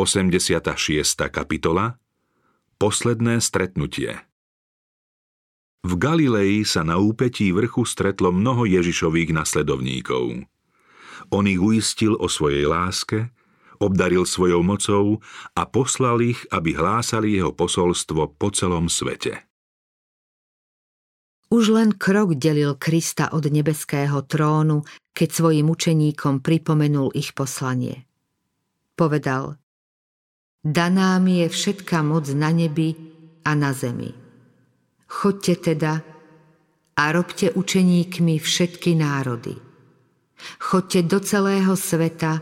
86. kapitola Posledné stretnutie V Galilei sa na úpetí vrchu stretlo mnoho Ježišových nasledovníkov. On ich uistil o svojej láske, obdaril svojou mocou a poslal ich, aby hlásali jeho posolstvo po celom svete. Už len krok delil Krista od nebeského trónu, keď svojim učeníkom pripomenul ich poslanie. Povedal, daná mi je všetká moc na nebi a na zemi. Chodte teda a robte učeníkmi všetky národy. Chodte do celého sveta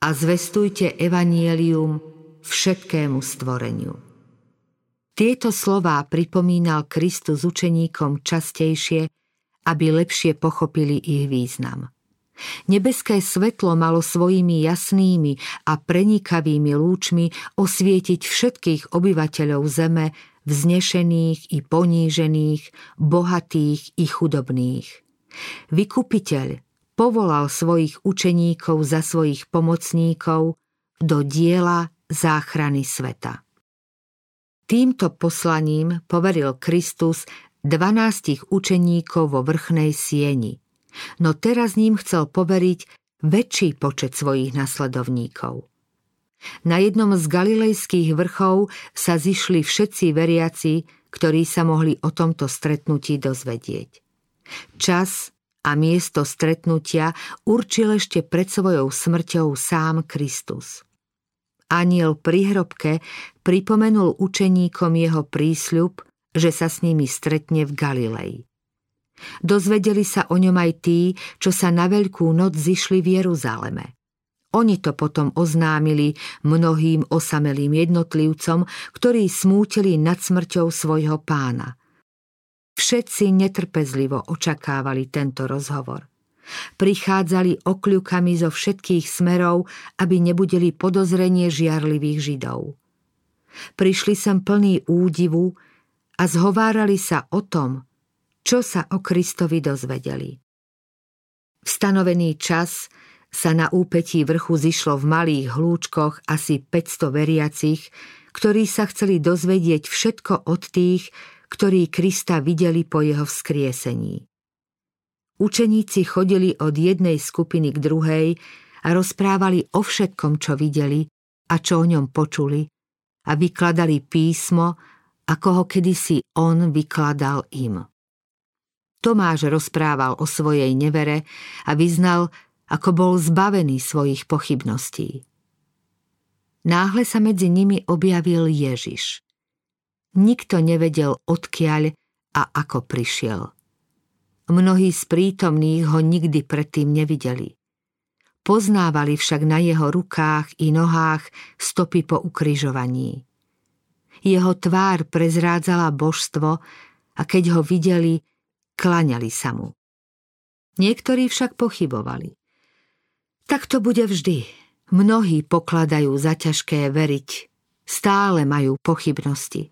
a zvestujte evanielium všetkému stvoreniu. Tieto slová pripomínal Kristus učeníkom častejšie, aby lepšie pochopili ich význam. Nebeské svetlo malo svojimi jasnými a prenikavými lúčmi osvietiť všetkých obyvateľov zeme, vznešených i ponížených, bohatých i chudobných. Vykupiteľ povolal svojich učeníkov za svojich pomocníkov do diela záchrany sveta. Týmto poslaním poveril Kristus dvanástich učeníkov vo vrchnej sieni, no teraz ním chcel poveriť väčší počet svojich nasledovníkov. Na jednom z galilejských vrchov sa zišli všetci veriaci, ktorí sa mohli o tomto stretnutí dozvedieť. Čas a miesto stretnutia určil ešte pred svojou smrťou sám Kristus. Aniel pri hrobke pripomenul učeníkom jeho prísľub, že sa s nimi stretne v Galilei. Dozvedeli sa o ňom aj tí, čo sa na Veľkú noc zišli v Jeruzaleme. Oni to potom oznámili mnohým osamelým jednotlivcom, ktorí smútili nad smrťou svojho pána. Všetci netrpezlivo očakávali tento rozhovor. Prichádzali okľukami zo všetkých smerov, aby nebudeli podozrenie žiarlivých židov. Prišli sem plný údivu a zhovárali sa o tom, čo sa o Kristovi dozvedeli. V stanovený čas sa na úpetí vrchu zišlo v malých hlúčkoch asi 500 veriacich, ktorí sa chceli dozvedieť všetko od tých, ktorí Krista videli po jeho vzkriesení. Učeníci chodili od jednej skupiny k druhej a rozprávali o všetkom, čo videli a čo o ňom počuli a vykladali písmo, ako ho kedysi on vykladal im. Tomáš rozprával o svojej nevere a vyznal, ako bol zbavený svojich pochybností. Náhle sa medzi nimi objavil Ježiš. Nikto nevedel, odkiaľ a ako prišiel. Mnohí z prítomných ho nikdy predtým nevideli. Poznávali však na jeho rukách i nohách stopy po ukrižovaní. Jeho tvár prezrádzala božstvo a keď ho videli, klaňali sa mu. Niektorí však pochybovali. Tak to bude vždy. Mnohí pokladajú za ťažké veriť. Stále majú pochybnosti.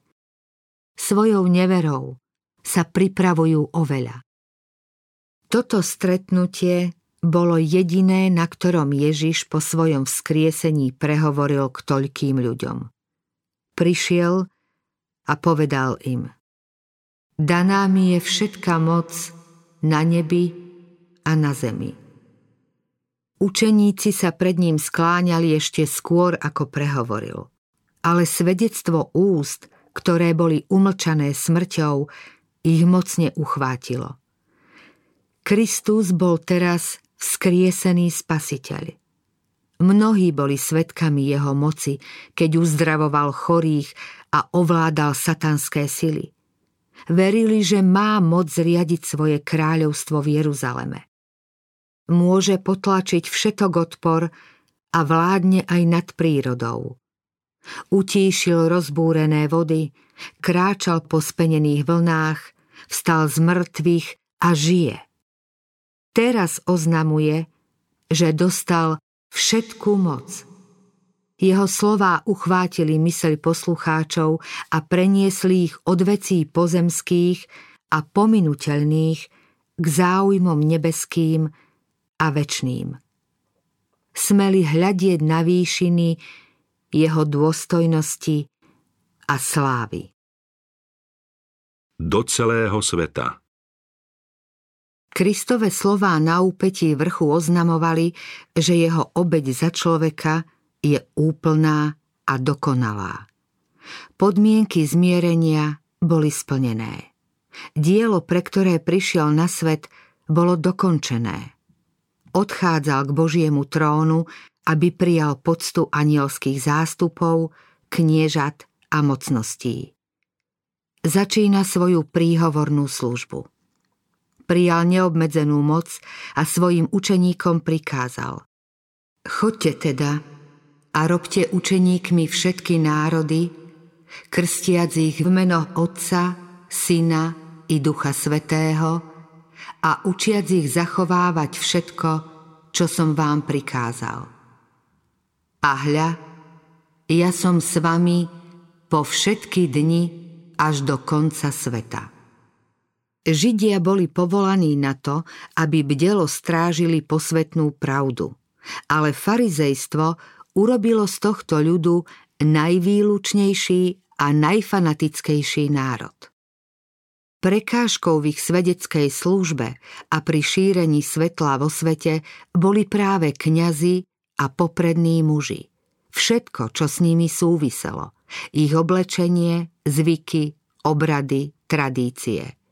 Svojou neverou sa pripravujú o veľa. Toto stretnutie bolo jediné, na ktorom Ježiš po svojom vzkriesení prehovoril k toľkým ľuďom. Prišiel a povedal im Daná mi je všetka moc na nebi a na zemi. Učeníci sa pred ním skláňali ešte skôr, ako prehovoril. Ale svedectvo úst, ktoré boli umlčané smrťou, ich mocne uchvátilo. Kristus bol teraz vzkriesený spasiteľ. Mnohí boli svetkami jeho moci, keď uzdravoval chorých a ovládal satanské sily. Verili, že má moc zriadiť svoje kráľovstvo v Jeruzaleme. Môže potlačiť všetok odpor a vládne aj nad prírodou. Utíšil rozbúrené vody, kráčal po spenených vlnách, vstal z mŕtvych a žije – Teraz oznamuje, že dostal všetku moc. Jeho slová uchvátili myseľ poslucháčov a preniesli ich od vecí pozemských a pominuteľných k záujmom nebeským a večným. Smeli hľadieť na výšiny jeho dôstojnosti a slávy. Do celého sveta Kristove slová na úpetí vrchu oznamovali, že jeho obeď za človeka je úplná a dokonalá. Podmienky zmierenia boli splnené. Dielo, pre ktoré prišiel na svet, bolo dokončené. Odchádzal k Božiemu trónu, aby prijal poctu anielských zástupov, kniežat a mocností. Začína svoju príhovornú službu prijal neobmedzenú moc a svojim učeníkom prikázal. Chodte teda a robte učeníkmi všetky národy, krstiac ich v meno Otca, Syna i Ducha Svetého a učiac ich zachovávať všetko, čo som vám prikázal. A hľa, ja som s vami po všetky dni až do konca sveta. Židia boli povolaní na to, aby bdelo strážili posvetnú pravdu. Ale farizejstvo urobilo z tohto ľudu najvýlučnejší a najfanatickejší národ. Prekážkou v ich svedeckej službe a pri šírení svetla vo svete boli práve kňazi a poprední muži. Všetko, čo s nimi súviselo. Ich oblečenie, zvyky, obrady, tradície –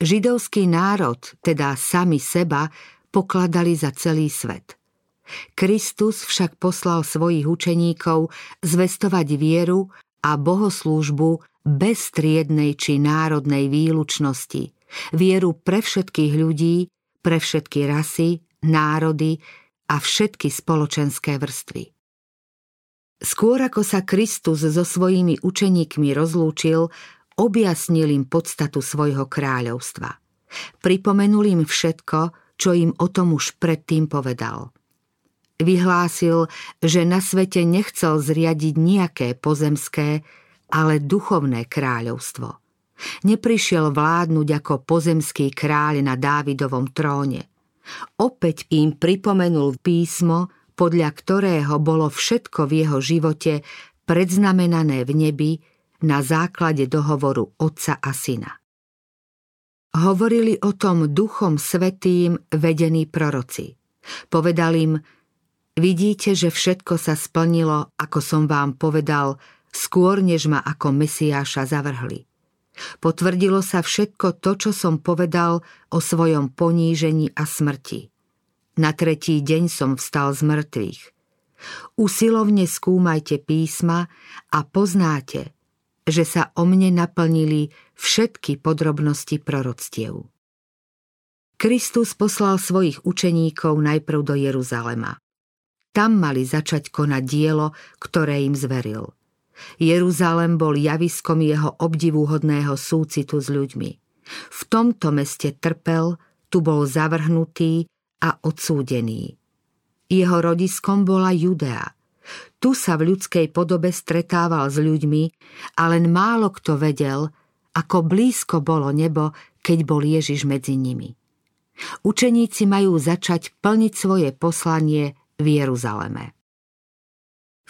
Židovský národ, teda sami seba, pokladali za celý svet. Kristus však poslal svojich učeníkov zvestovať vieru a bohoslúžbu bez striednej či národnej výlučnosti, vieru pre všetkých ľudí, pre všetky rasy, národy a všetky spoločenské vrstvy. Skôr ako sa Kristus so svojimi učeníkmi rozlúčil, objasnil im podstatu svojho kráľovstva. Pripomenul im všetko, čo im o tom už predtým povedal. Vyhlásil, že na svete nechcel zriadiť nejaké pozemské, ale duchovné kráľovstvo. Neprišiel vládnuť ako pozemský kráľ na Dávidovom tróne. Opäť im pripomenul písmo, podľa ktorého bolo všetko v jeho živote predznamenané v nebi na základe dohovoru Otca a Syna. Hovorili o tom duchom svetým vedení proroci. Povedal im, vidíte, že všetko sa splnilo, ako som vám povedal, skôr než ma ako Mesiáša zavrhli. Potvrdilo sa všetko to, čo som povedal o svojom ponížení a smrti. Na tretí deň som vstal z mŕtvych. Usilovne skúmajte písma a poznáte, že sa o mne naplnili všetky podrobnosti proroctiev. Kristus poslal svojich učeníkov najprv do Jeruzalema. Tam mali začať konať dielo, ktoré im zveril. Jeruzalem bol javiskom jeho obdivuhodného súcitu s ľuďmi. V tomto meste trpel, tu bol zavrhnutý a odsúdený. Jeho rodiskom bola Judea – tu sa v ľudskej podobe stretával s ľuďmi a len málo kto vedel, ako blízko bolo nebo, keď bol Ježiš medzi nimi. Učeníci majú začať plniť svoje poslanie v Jeruzaleme.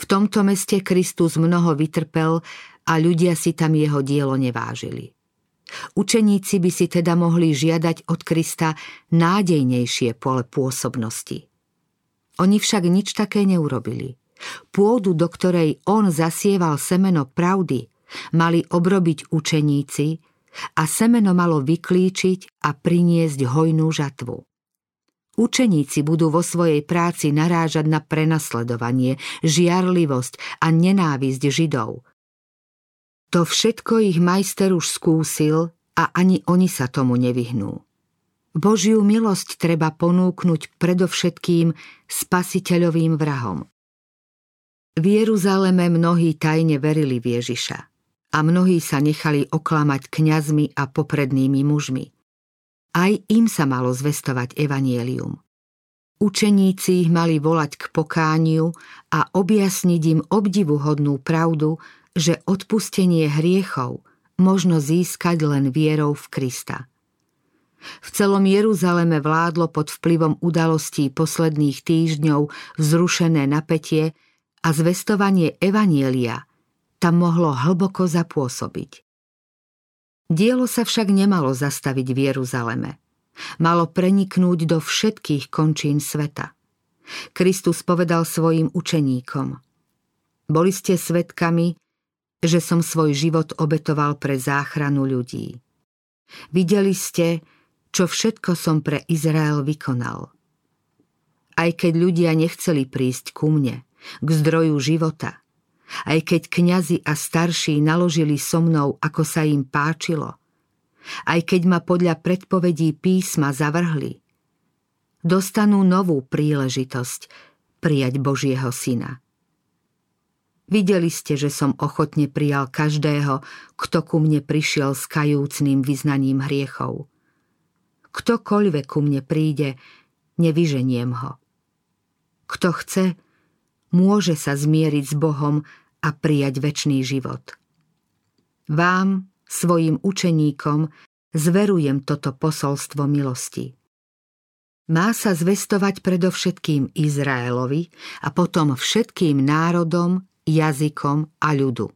V tomto meste Kristus mnoho vytrpel a ľudia si tam jeho dielo nevážili. Učeníci by si teda mohli žiadať od Krista nádejnejšie pole pôsobnosti. Oni však nič také neurobili. Pôdu, do ktorej on zasieval semeno pravdy, mali obrobiť učeníci a semeno malo vyklíčiť a priniesť hojnú žatvu. Učeníci budú vo svojej práci narážať na prenasledovanie, žiarlivosť a nenávisť Židov. To všetko ich majster už skúsil a ani oni sa tomu nevyhnú. Božiu milosť treba ponúknuť predovšetkým spasiteľovým vrahom. V Jeruzaleme mnohí tajne verili v Ježiša a mnohí sa nechali oklamať kňazmi a poprednými mužmi. Aj im sa malo zvestovať evanielium. Učeníci ich mali volať k pokániu a objasniť im obdivuhodnú pravdu, že odpustenie hriechov možno získať len vierou v Krista. V celom Jeruzaleme vládlo pod vplyvom udalostí posledných týždňov vzrušené napätie a zvestovanie Evanielia tam mohlo hlboko zapôsobiť. Dielo sa však nemalo zastaviť v Jeruzaleme. Malo preniknúť do všetkých končín sveta. Kristus povedal svojim učeníkom Boli ste svetkami, že som svoj život obetoval pre záchranu ľudí. Videli ste, čo všetko som pre Izrael vykonal. Aj keď ľudia nechceli prísť ku mne, k zdroju života, aj keď kňazi a starší naložili so mnou, ako sa im páčilo, aj keď ma podľa predpovedí písma zavrhli, dostanú novú príležitosť prijať Božieho syna. Videli ste, že som ochotne prijal každého, kto ku mne prišiel s kajúcným vyznaním hriechov. Ktokoľvek ku mne príde, nevyženiem ho. Kto chce, môže sa zmieriť s Bohom a prijať väčší život. Vám, svojim učeníkom, zverujem toto posolstvo milosti. Má sa zvestovať predovšetkým Izraelovi a potom všetkým národom, jazykom a ľudu.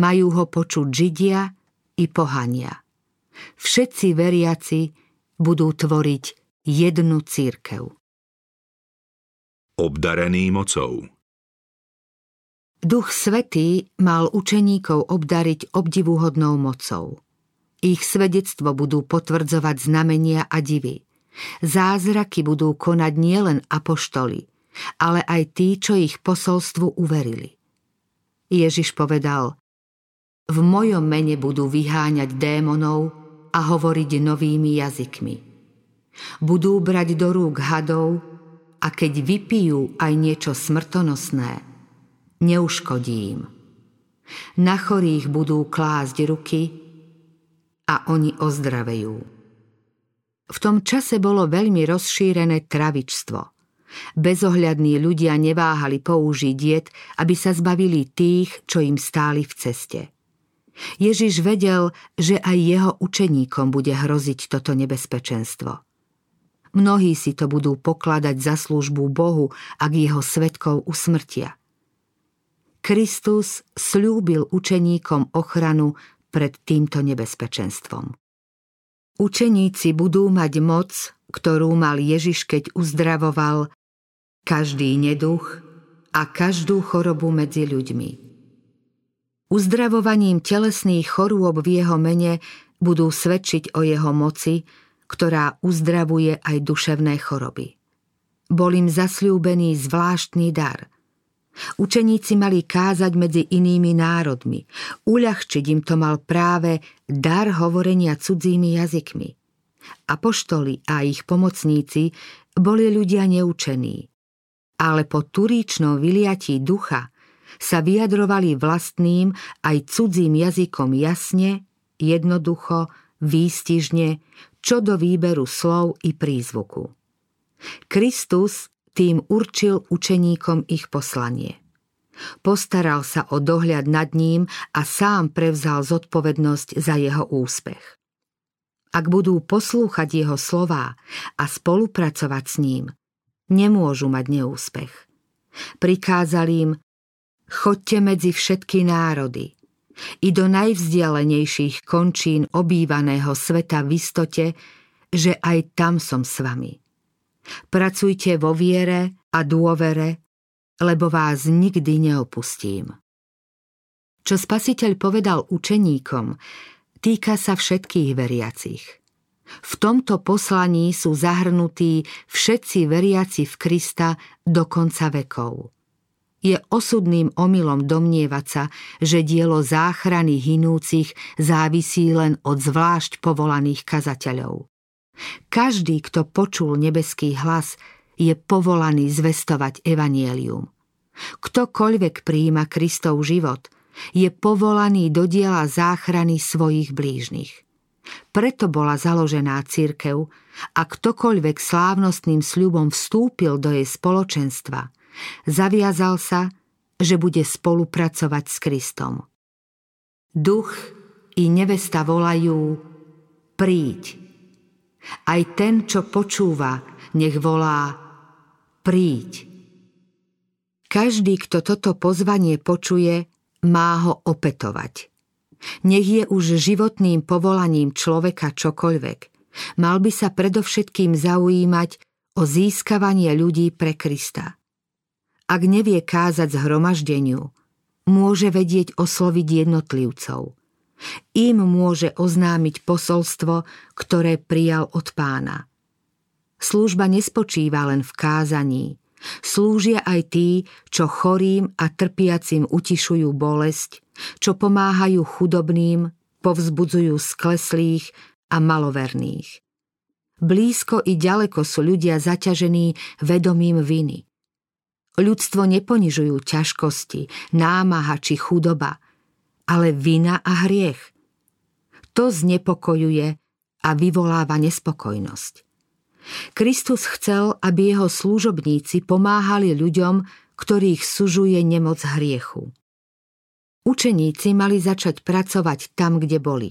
Majú ho počuť Židia i pohania. Všetci veriaci budú tvoriť jednu církev. Obdarený mocou Duch Svetý mal učeníkov obdariť obdivuhodnou mocou. Ich svedectvo budú potvrdzovať znamenia a divy. Zázraky budú konať nielen apoštoli, ale aj tí, čo ich posolstvu uverili. Ježiš povedal, v mojom mene budú vyháňať démonov a hovoriť novými jazykmi. Budú brať do rúk hadov a keď vypijú aj niečo smrtonosné, neuškodí. Na chorých budú klásť ruky a oni ozdravejú. V tom čase bolo veľmi rozšírené travičstvo. Bezohľadní ľudia neváhali použiť jed, aby sa zbavili tých, čo im stáli v ceste. Ježiš vedel, že aj jeho učeníkom bude hroziť toto nebezpečenstvo. Mnohí si to budú pokladať za službu Bohu, ak jeho svetkov usmrtia. Kristus slúbil učeníkom ochranu pred týmto nebezpečenstvom. Učeníci budú mať moc, ktorú mal Ježiš, keď uzdravoval každý neduch a každú chorobu medzi ľuďmi. Uzdravovaním telesných chorôb v jeho mene budú svedčiť o jeho moci, ktorá uzdravuje aj duševné choroby. Bol im zasľúbený zvláštny dar – Učeníci mali kázať medzi inými národmi. Uľahčiť im to mal práve dar hovorenia cudzími jazykmi. Apoštoli a ich pomocníci boli ľudia neučení. Ale po turíčnom vyliatí ducha sa vyjadrovali vlastným aj cudzím jazykom jasne, jednoducho, výstižne, čo do výberu slov i prízvuku. Kristus tým určil učeníkom ich poslanie. Postaral sa o dohľad nad ním a sám prevzal zodpovednosť za jeho úspech. Ak budú poslúchať jeho slová a spolupracovať s ním, nemôžu mať neúspech. Prikázal im, chodte medzi všetky národy i do najvzdialenejších končín obývaného sveta v istote, že aj tam som s vami. Pracujte vo viere a dôvere, lebo vás nikdy neopustím. Čo spasiteľ povedal učeníkom, týka sa všetkých veriacich. V tomto poslaní sú zahrnutí všetci veriaci v Krista do konca vekov. Je osudným omylom domnievať sa, že dielo záchrany hinúcich závisí len od zvlášť povolaných kazateľov. Každý, kto počul nebeský hlas, je povolaný zvestovať evanielium. Ktokoľvek prijíma Kristov život, je povolaný do diela záchrany svojich blížnych. Preto bola založená církev a ktokoľvek slávnostným sľubom vstúpil do jej spoločenstva, zaviazal sa, že bude spolupracovať s Kristom. Duch i nevesta volajú príď. Aj ten, čo počúva, nech volá príď. Každý, kto toto pozvanie počuje, má ho opetovať. Nech je už životným povolaním človeka čokoľvek. Mal by sa predovšetkým zaujímať o získavanie ľudí pre Krista. Ak nevie kázať zhromaždeniu, môže vedieť osloviť jednotlivcov. Im môže oznámiť posolstvo, ktoré prijal od pána. Služba nespočíva len v kázaní. Slúžia aj tí, čo chorým a trpiacim utišujú bolesť, čo pomáhajú chudobným, povzbudzujú skleslých a maloverných. Blízko i ďaleko sú ľudia zaťažení vedomím viny. Ľudstvo neponižujú ťažkosti, námaha či chudoba, ale vina a hriech. To znepokojuje a vyvoláva nespokojnosť. Kristus chcel, aby jeho služobníci pomáhali ľuďom, ktorých sužuje nemoc hriechu. Učeníci mali začať pracovať tam, kde boli.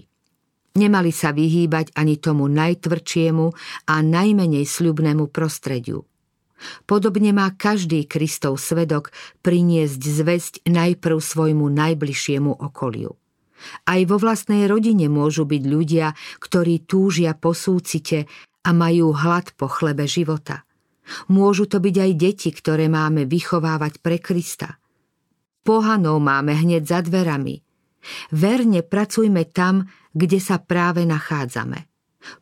Nemali sa vyhýbať ani tomu najtvrdšiemu a najmenej sľubnému prostrediu. Podobne má každý Kristov svedok priniesť zväzť najprv svojmu najbližšiemu okoliu. Aj vo vlastnej rodine môžu byť ľudia, ktorí túžia po súcite a majú hlad po chlebe života. Môžu to byť aj deti, ktoré máme vychovávať pre Krista. Pohanov máme hneď za dverami. Verne pracujme tam, kde sa práve nachádzame.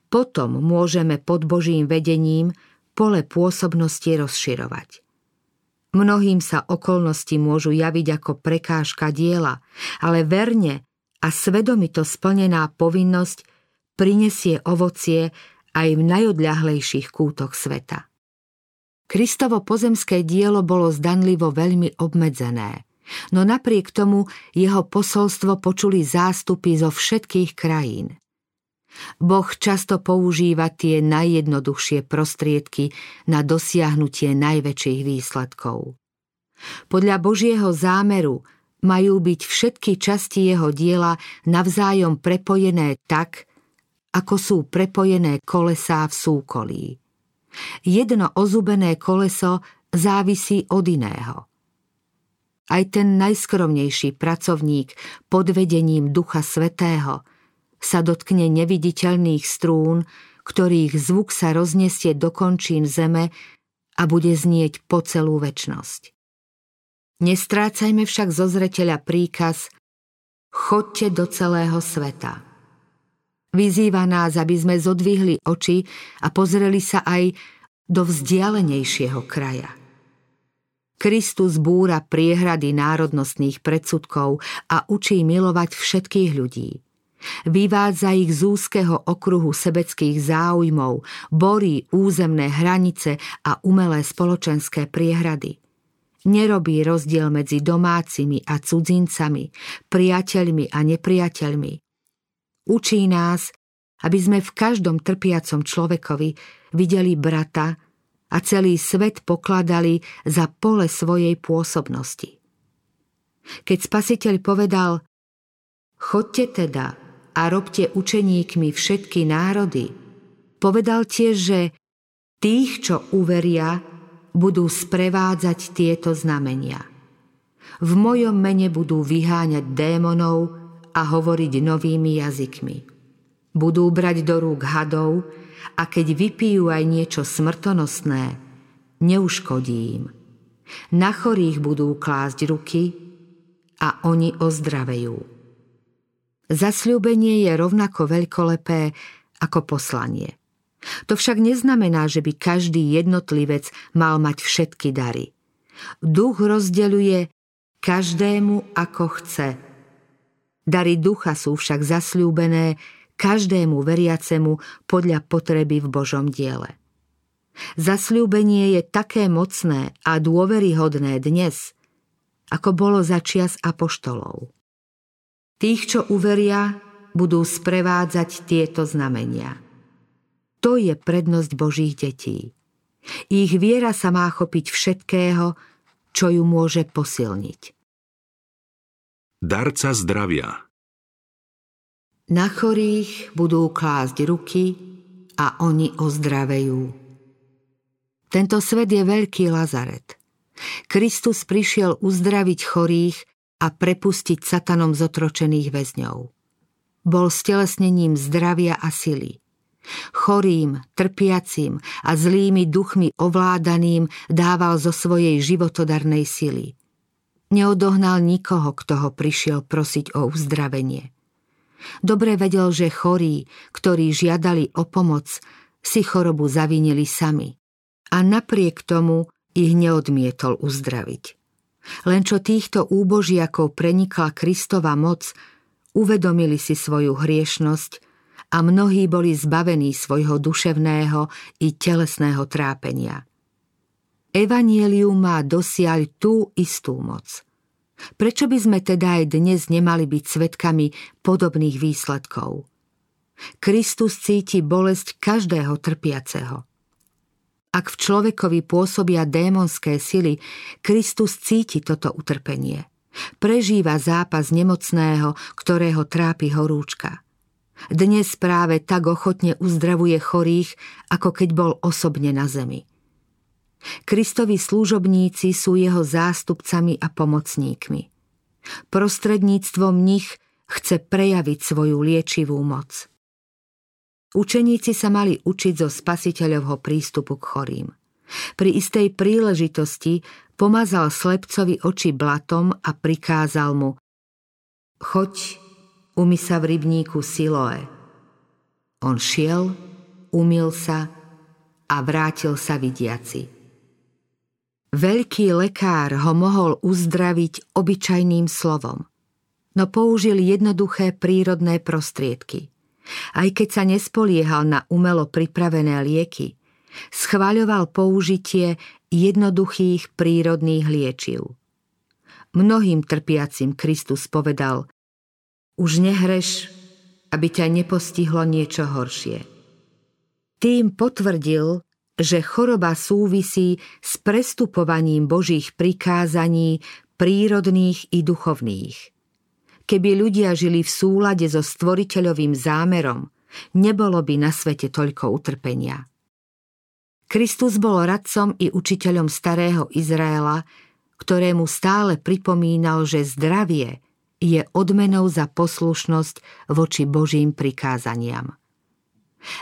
Potom môžeme pod Božím vedením pole pôsobnosti rozširovať. Mnohým sa okolnosti môžu javiť ako prekážka diela, ale verne a svedomito splnená povinnosť prinesie ovocie aj v najodľahlejších kútoch sveta. Kristovo pozemské dielo bolo zdanlivo veľmi obmedzené, no napriek tomu jeho posolstvo počuli zástupy zo všetkých krajín. Boh často používa tie najjednoduchšie prostriedky na dosiahnutie najväčších výsledkov. Podľa Božieho zámeru majú byť všetky časti jeho diela navzájom prepojené tak, ako sú prepojené kolesá v súkolí. Jedno ozubené koleso závisí od iného. Aj ten najskromnejší pracovník pod vedením Ducha Svetého – sa dotkne neviditeľných strún, ktorých zvuk sa roznesie do končín zeme a bude znieť po celú väčnosť. Nestrácajme však zo zreteľa príkaz Chodte do celého sveta. Vyzýva nás, aby sme zodvihli oči a pozreli sa aj do vzdialenejšieho kraja. Kristus búra priehrady národnostných predsudkov a učí milovať všetkých ľudí. Vyvádza ich z úzkeho okruhu sebeckých záujmov, borí územné hranice a umelé spoločenské priehrady. Nerobí rozdiel medzi domácimi a cudzincami, priateľmi a nepriateľmi. Učí nás, aby sme v každom trpiacom človekovi videli brata a celý svet pokladali za pole svojej pôsobnosti. Keď spasiteľ povedal Chodte teda a robte učeníkmi všetky národy. Povedal tiež, že tých, čo uveria, budú sprevádzať tieto znamenia. V mojom mene budú vyháňať démonov a hovoriť novými jazykmi. Budú brať do rúk hadov a keď vypijú aj niečo smrtonosné, neuškodí im. Na chorých budú klásť ruky a oni ozdravejú. Zasľúbenie je rovnako veľkolepé ako poslanie. To však neznamená, že by každý jednotlivec mal mať všetky dary. Duch rozdeľuje každému ako chce. Dary ducha sú však zasľúbené každému veriacemu podľa potreby v Božom diele. Zasľúbenie je také mocné a dôveryhodné dnes, ako bolo za čias apoštolov. Tých, čo uveria, budú sprevádzať tieto znamenia. To je prednosť Božích detí. Ich viera sa má chopiť všetkého, čo ju môže posilniť. Darca zdravia Na chorých budú klásť ruky a oni ozdravejú. Tento svet je veľký Lazaret. Kristus prišiel uzdraviť chorých a prepustiť satanom zotročených väzňov. Bol stelesnením zdravia a sily. Chorým, trpiacim a zlými duchmi ovládaným dával zo svojej životodarnej sily. Neodohnal nikoho, kto ho prišiel prosiť o uzdravenie. Dobre vedel, že chorí, ktorí žiadali o pomoc, si chorobu zavinili sami. A napriek tomu ich neodmietol uzdraviť. Len čo týchto úbožiakov prenikla Kristova moc, uvedomili si svoju hriešnosť a mnohí boli zbavení svojho duševného i telesného trápenia. Evanielium má dosiaľ tú istú moc – Prečo by sme teda aj dnes nemali byť svetkami podobných výsledkov? Kristus cíti bolesť každého trpiaceho. Ak v človekovi pôsobia démonské sily, Kristus cíti toto utrpenie. Prežíva zápas nemocného, ktorého trápi horúčka. Dnes práve tak ochotne uzdravuje chorých, ako keď bol osobne na zemi. Kristovi služobníci sú jeho zástupcami a pomocníkmi. Prostredníctvom nich chce prejaviť svoju liečivú moc. Učeníci sa mali učiť zo spasiteľovho prístupu k chorým. Pri istej príležitosti pomazal slepcovi oči blatom a prikázal mu Choď, umy sa v rybníku Siloe. On šiel, umil sa a vrátil sa vidiaci. Veľký lekár ho mohol uzdraviť obyčajným slovom, no použil jednoduché prírodné prostriedky. Aj keď sa nespoliehal na umelo pripravené lieky, schváľoval použitie jednoduchých prírodných liečiv. Mnohým trpiacim Kristus povedal Už nehreš, aby ťa nepostihlo niečo horšie. Tým potvrdil, že choroba súvisí s prestupovaním Božích prikázaní prírodných i duchovných. Keby ľudia žili v súlade so stvoriteľovým zámerom, nebolo by na svete toľko utrpenia. Kristus bol radcom i učiteľom starého Izraela, ktorému stále pripomínal, že zdravie je odmenou za poslušnosť voči Božím prikázaniam.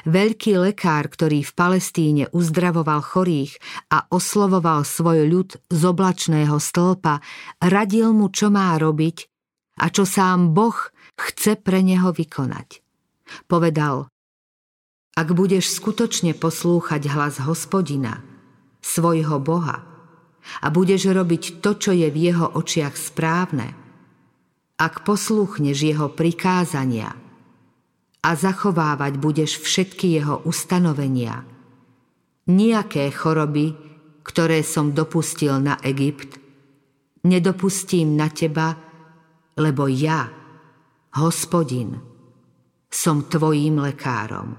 Veľký lekár, ktorý v Palestíne uzdravoval chorých a oslovoval svoj ľud z oblačného stĺpa, radil mu, čo má robiť a čo sám Boh chce pre neho vykonať. Povedal, ak budeš skutočne poslúchať hlas hospodina, svojho Boha, a budeš robiť to, čo je v jeho očiach správne, ak poslúchneš jeho prikázania – a zachovávať budeš všetky jeho ustanovenia. Nijaké choroby, ktoré som dopustil na Egypt, nedopustím na teba, lebo ja, hospodin, som tvojím lekárom.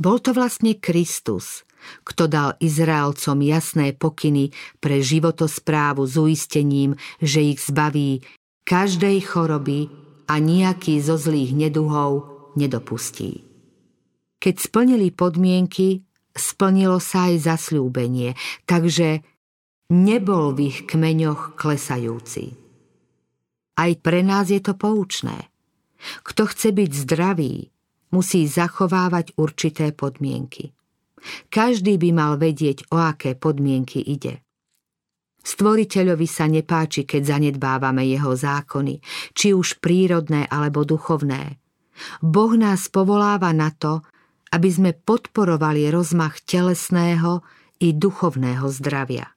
Bol to vlastne Kristus, kto dal Izraelcom jasné pokyny pre životosprávu s uistením, že ich zbaví každej choroby, a nejaký zo zlých neduhov nedopustí. Keď splnili podmienky, splnilo sa aj zasľúbenie, takže nebol v ich kmeňoch klesajúci. Aj pre nás je to poučné. Kto chce byť zdravý, musí zachovávať určité podmienky. Každý by mal vedieť, o aké podmienky ide. Stvoriteľovi sa nepáči, keď zanedbávame jeho zákony, či už prírodné alebo duchovné. Boh nás povoláva na to, aby sme podporovali rozmach telesného i duchovného zdravia.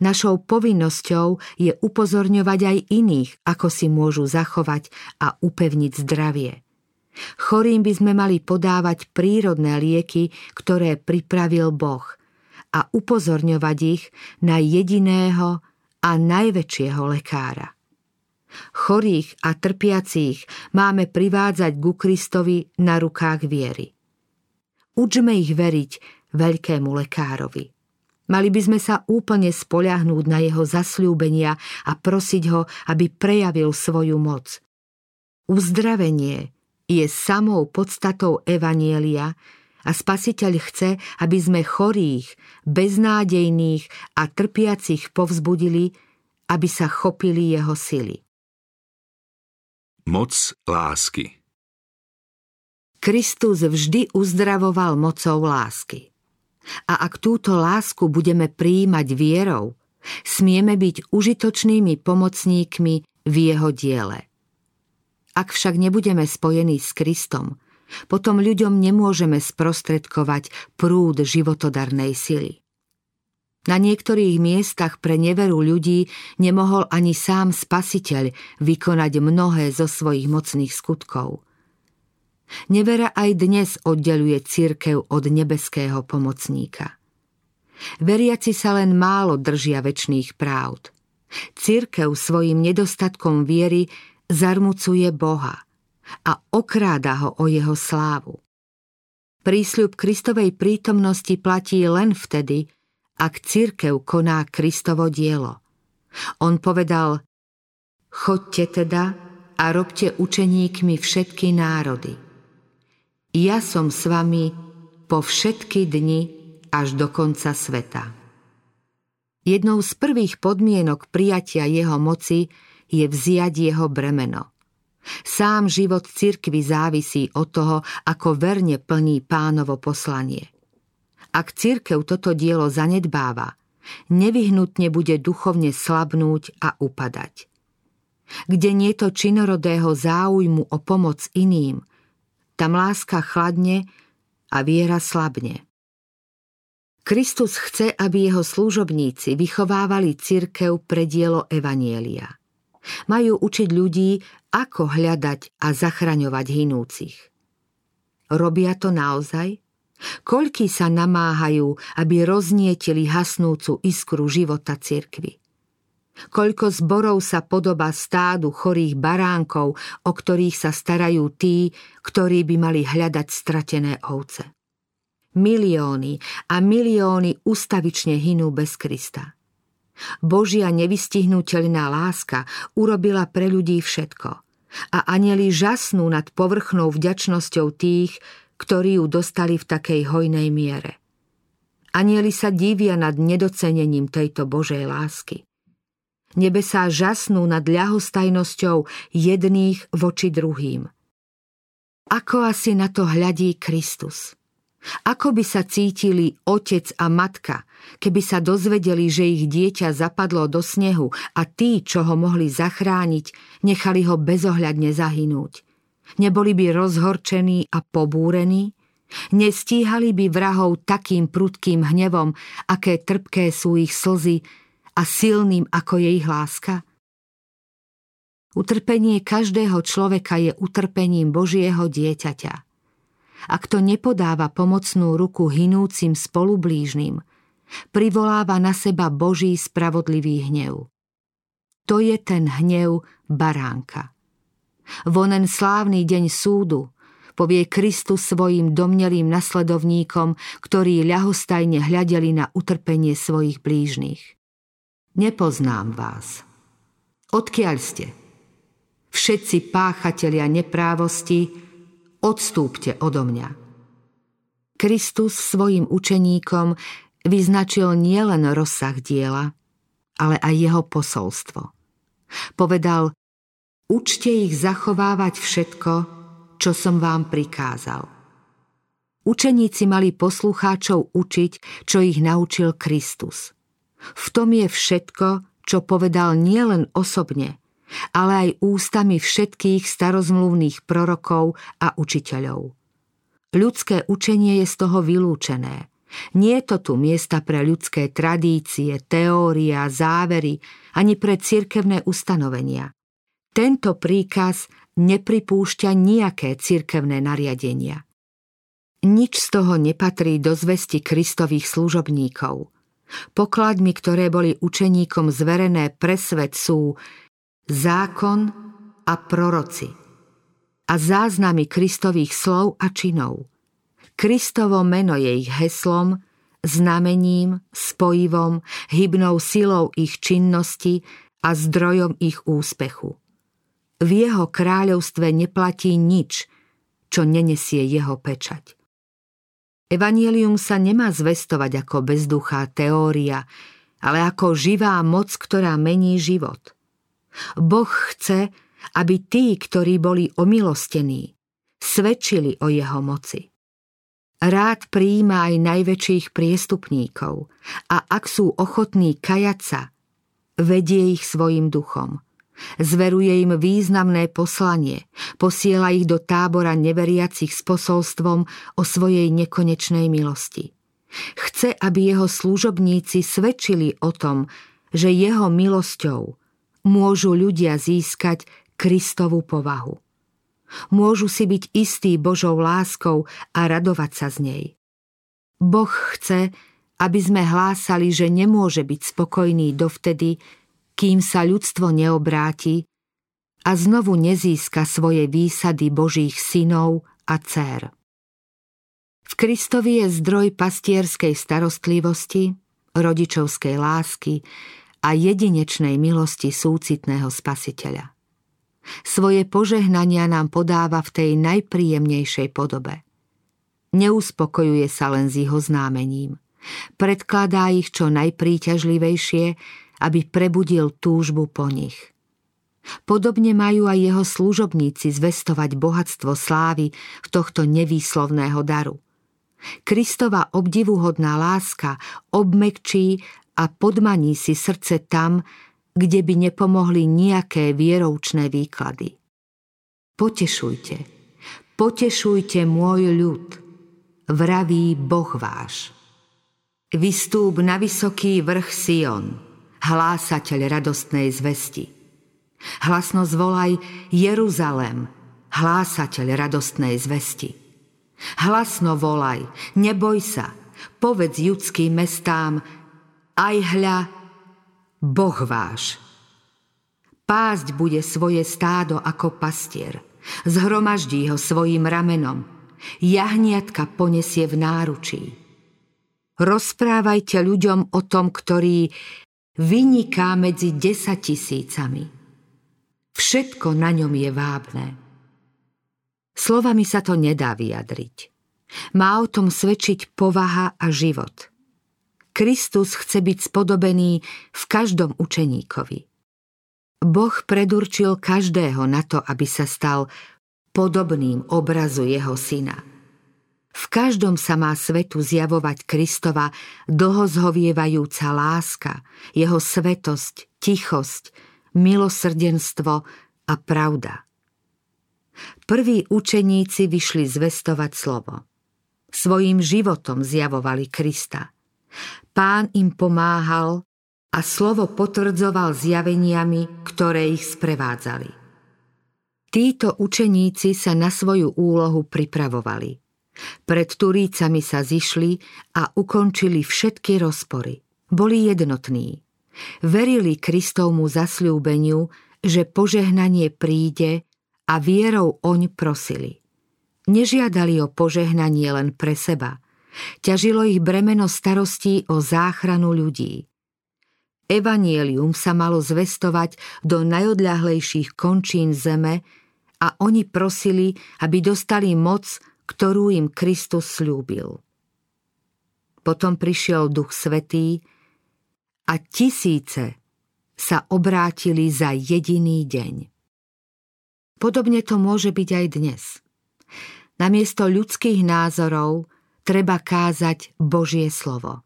Našou povinnosťou je upozorňovať aj iných, ako si môžu zachovať a upevniť zdravie. Chorým by sme mali podávať prírodné lieky, ktoré pripravil Boh – a upozorňovať ich na jediného a najväčšieho lekára. Chorých a trpiacich máme privádzať ku Kristovi na rukách viery. Učme ich veriť veľkému lekárovi. Mali by sme sa úplne spoľahnúť na jeho zasľúbenia a prosiť ho, aby prejavil svoju moc. Uzdravenie je samou podstatou Evanielia A spasiteľ chce, aby sme chorých, beznádejných a trpiacich povzbudili, aby sa chopili jeho sily. Moc lásky Kristus vždy uzdravoval mocou lásky. A ak túto lásku budeme prijímať vierou, smieme byť užitočnými pomocníkmi v jeho diele. Ak však nebudeme spojení s Kristom, potom ľuďom nemôžeme sprostredkovať prúd životodarnej sily. Na niektorých miestach pre neveru ľudí nemohol ani sám spasiteľ vykonať mnohé zo svojich mocných skutkov. Nevera aj dnes oddeluje církev od nebeského pomocníka. Veriaci sa len málo držia väčšných právd. Církev svojim nedostatkom viery zarmucuje Boha a okráda ho o jeho slávu. Prísľub Kristovej prítomnosti platí len vtedy, ak církev koná Kristovo dielo. On povedal, chodte teda a robte učeníkmi všetky národy. Ja som s vami po všetky dni až do konca sveta. Jednou z prvých podmienok prijatia jeho moci je vziať jeho bremeno. Sám život cirkvy závisí od toho, ako verne plní pánovo poslanie. Ak cirkev toto dielo zanedbáva, nevyhnutne bude duchovne slabnúť a upadať. Kde nie to činorodého záujmu o pomoc iným, tam láska chladne a viera slabne. Kristus chce, aby jeho služobníci vychovávali cirkev pre dielo Evanielia. Majú učiť ľudí, ako hľadať a zachraňovať hinúcich. Robia to naozaj? Koľký sa namáhajú, aby roznietili hasnúcu iskru života cirkvy? Koľko zborov sa podoba stádu chorých baránkov, o ktorých sa starajú tí, ktorí by mali hľadať stratené ovce. Milióny a milióny ustavične hinú bez Krista. Božia nevystihnutelná láska urobila pre ľudí všetko. A anieli žasnú nad povrchnou vďačnosťou tých, ktorí ju dostali v takej hojnej miere. Anieli sa divia nad nedocenením tejto Božej lásky. Nebesá žasnú nad ľahostajnosťou jedných voči druhým. Ako asi na to hľadí Kristus? Ako by sa cítili otec a matka, keby sa dozvedeli, že ich dieťa zapadlo do snehu a tí, čo ho mohli zachrániť, nechali ho bezohľadne zahynúť? Neboli by rozhorčení a pobúrení? Nestíhali by vrahov takým prudkým hnevom, aké trpké sú ich slzy a silným ako je ich láska? Utrpenie každého človeka je utrpením Božieho dieťaťa. Ak to nepodáva pomocnú ruku hinúcim spolublížnym, privoláva na seba Boží spravodlivý hnev. To je ten hnev baránka. Vonen slávny deň súdu povie Kristus svojim domnelým nasledovníkom, ktorí ľahostajne hľadeli na utrpenie svojich blížnych. Nepoznám vás. Odkiaľ ste? Všetci páchatelia neprávosti, odstúpte odo mňa. Kristus svojim učeníkom vyznačil nielen rozsah diela, ale aj jeho posolstvo. Povedal, učte ich zachovávať všetko, čo som vám prikázal. Učeníci mali poslucháčov učiť, čo ich naučil Kristus – v tom je všetko, čo povedal nielen osobne, ale aj ústami všetkých starozmluvných prorokov a učiteľov. Ľudské učenie je z toho vylúčené. Nie je to tu miesta pre ľudské tradície, teória, závery, ani pre cirkevné ustanovenia. Tento príkaz nepripúšťa nejaké cirkevné nariadenia. Nič z toho nepatrí do zvesti Kristových služobníkov – Pokladmi, ktoré boli učeníkom zverené pre svet sú zákon a proroci a záznamy Kristových slov a činov. Kristovo meno je ich heslom, znamením, spojivom, hybnou silou ich činnosti a zdrojom ich úspechu. V jeho kráľovstve neplatí nič, čo nenesie jeho pečať. Evangelium sa nemá zvestovať ako bezduchá teória, ale ako živá moc, ktorá mení život. Boh chce, aby tí, ktorí boli omilostení, svedčili o jeho moci. Rád prijíma aj najväčších priestupníkov a ak sú ochotní kajať sa, vedie ich svojim duchom – Zveruje im významné poslanie, posiela ich do tábora neveriacich s posolstvom o svojej nekonečnej milosti. Chce, aby jeho služobníci svedčili o tom, že jeho milosťou môžu ľudia získať Kristovu povahu. Môžu si byť istí Božou láskou a radovať sa z nej. Boh chce, aby sme hlásali, že nemôže byť spokojný dovtedy, kým sa ľudstvo neobráti a znovu nezíska svoje výsady Božích synov a dcer. V Kristovi je zdroj pastierskej starostlivosti, rodičovskej lásky a jedinečnej milosti súcitného spasiteľa. Svoje požehnania nám podáva v tej najpríjemnejšej podobe. Neuspokojuje sa len s jeho známením. Predkladá ich čo najpríťažlivejšie aby prebudil túžbu po nich. Podobne majú aj jeho služobníci zvestovať bohatstvo slávy tohto nevýslovného daru. Kristova obdivuhodná láska obmekčí a podmaní si srdce tam, kde by nepomohli nejaké vieroučné výklady. Potešujte, potešujte môj ľud, vraví Boh váš. Vystúp na vysoký vrch Sion, hlásateľ radostnej zvesti. Hlasno zvolaj Jeruzalem, hlásateľ radostnej zvesti. Hlasno volaj, neboj sa, povedz judským mestám, aj hľa, Boh váš. Pásť bude svoje stádo ako pastier, zhromaždí ho svojim ramenom, jahniatka ponesie v náručí. Rozprávajte ľuďom o tom, ktorý vyniká medzi desatisícami. Všetko na ňom je vábne. Slovami sa to nedá vyjadriť. Má o tom svedčiť povaha a život. Kristus chce byť spodobený v každom učeníkovi. Boh predurčil každého na to, aby sa stal podobným obrazu jeho syna – v každom sa má svetu zjavovať Kristova dlhozhovievajúca láska, jeho svetosť, tichosť, milosrdenstvo a pravda. Prví učeníci vyšli zvestovať slovo. Svojím životom zjavovali Krista. Pán im pomáhal a slovo potvrdzoval zjaveniami, ktoré ich sprevádzali. Títo učeníci sa na svoju úlohu pripravovali – pred Turícami sa zišli a ukončili všetky rozpory. Boli jednotní. Verili Kristovmu zasľúbeniu, že požehnanie príde a vierou oň prosili. Nežiadali o požehnanie len pre seba. Ťažilo ich bremeno starostí o záchranu ľudí. Evanielium sa malo zvestovať do najodľahlejších končín zeme a oni prosili, aby dostali moc ktorú im Kristus slúbil. Potom prišiel Duch Svetý a tisíce sa obrátili za jediný deň. Podobne to môže byť aj dnes. Namiesto ľudských názorov treba kázať Božie slovo.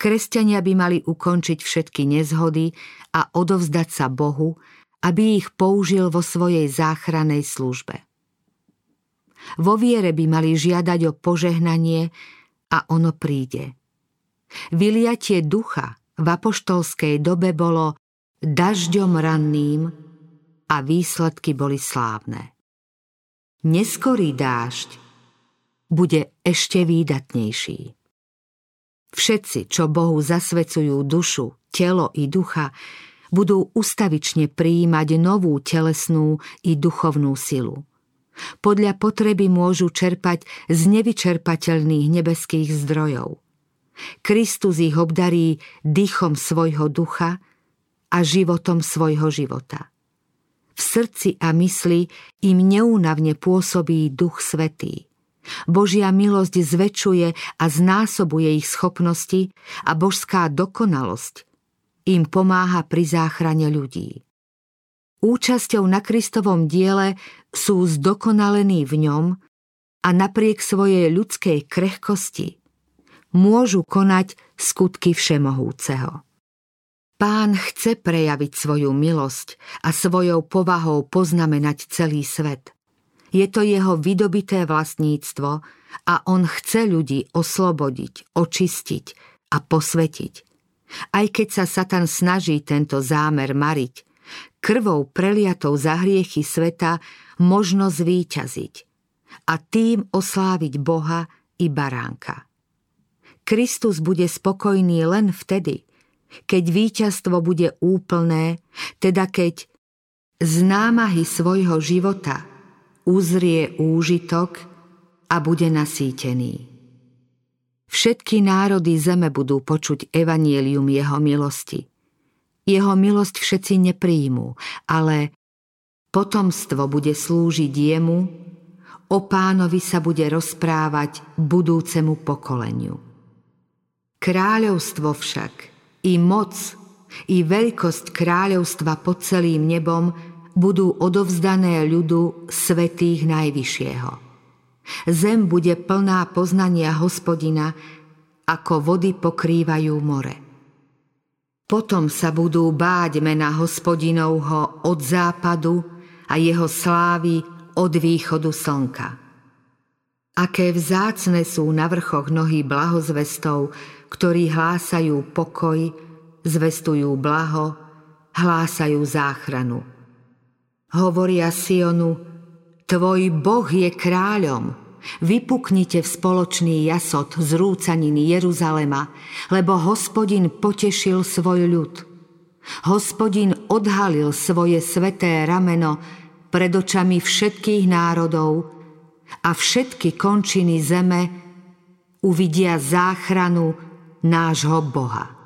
Kresťania by mali ukončiť všetky nezhody a odovzdať sa Bohu, aby ich použil vo svojej záchranej službe. Vo viere by mali žiadať o požehnanie a ono príde. Vyliatie ducha v apoštolskej dobe bolo dažďom ranným a výsledky boli slávne. Neskorý dážď bude ešte výdatnejší. Všetci, čo Bohu zasvecujú dušu, telo i ducha, budú ustavične prijímať novú telesnú i duchovnú silu podľa potreby môžu čerpať z nevyčerpateľných nebeských zdrojov. Kristus ich obdarí dýchom svojho ducha a životom svojho života. V srdci a mysli im neúnavne pôsobí Duch Svetý. Božia milosť zväčšuje a znásobuje ich schopnosti a božská dokonalosť im pomáha pri záchrane ľudí. Účasťou na Kristovom diele sú zdokonalení v ňom a napriek svojej ľudskej krehkosti môžu konať skutky všemohúceho. Pán chce prejaviť svoju milosť a svojou povahou poznamenať celý svet. Je to jeho vydobité vlastníctvo a on chce ľudí oslobodiť, očistiť a posvetiť. Aj keď sa Satan snaží tento zámer mariť, krvou preliatou za hriechy sveta možno zvíťaziť a tým osláviť Boha i baránka. Kristus bude spokojný len vtedy, keď víťazstvo bude úplné, teda keď z námahy svojho života uzrie úžitok a bude nasýtený. Všetky národy zeme budú počuť evanielium jeho milosti. Jeho milosť všetci nepríjmú, ale potomstvo bude slúžiť jemu, o pánovi sa bude rozprávať budúcemu pokoleniu. Kráľovstvo však i moc, i veľkosť kráľovstva pod celým nebom budú odovzdané ľudu svetých Najvyššieho. Zem bude plná poznania hospodina, ako vody pokrývajú more. Potom sa budú báť mena hospodinovho od západu a jeho slávy od východu slnka. Aké vzácne sú na vrchoch nohy blahozvestov, ktorí hlásajú pokoj, zvestujú blaho, hlásajú záchranu. Hovoria Sionu, tvoj Boh je kráľom, vypuknite v spoločný jasot rúcaniny Jeruzalema, lebo hospodin potešil svoj ľud. Hospodin odhalil svoje sveté rameno pred očami všetkých národov a všetky končiny zeme uvidia záchranu nášho Boha.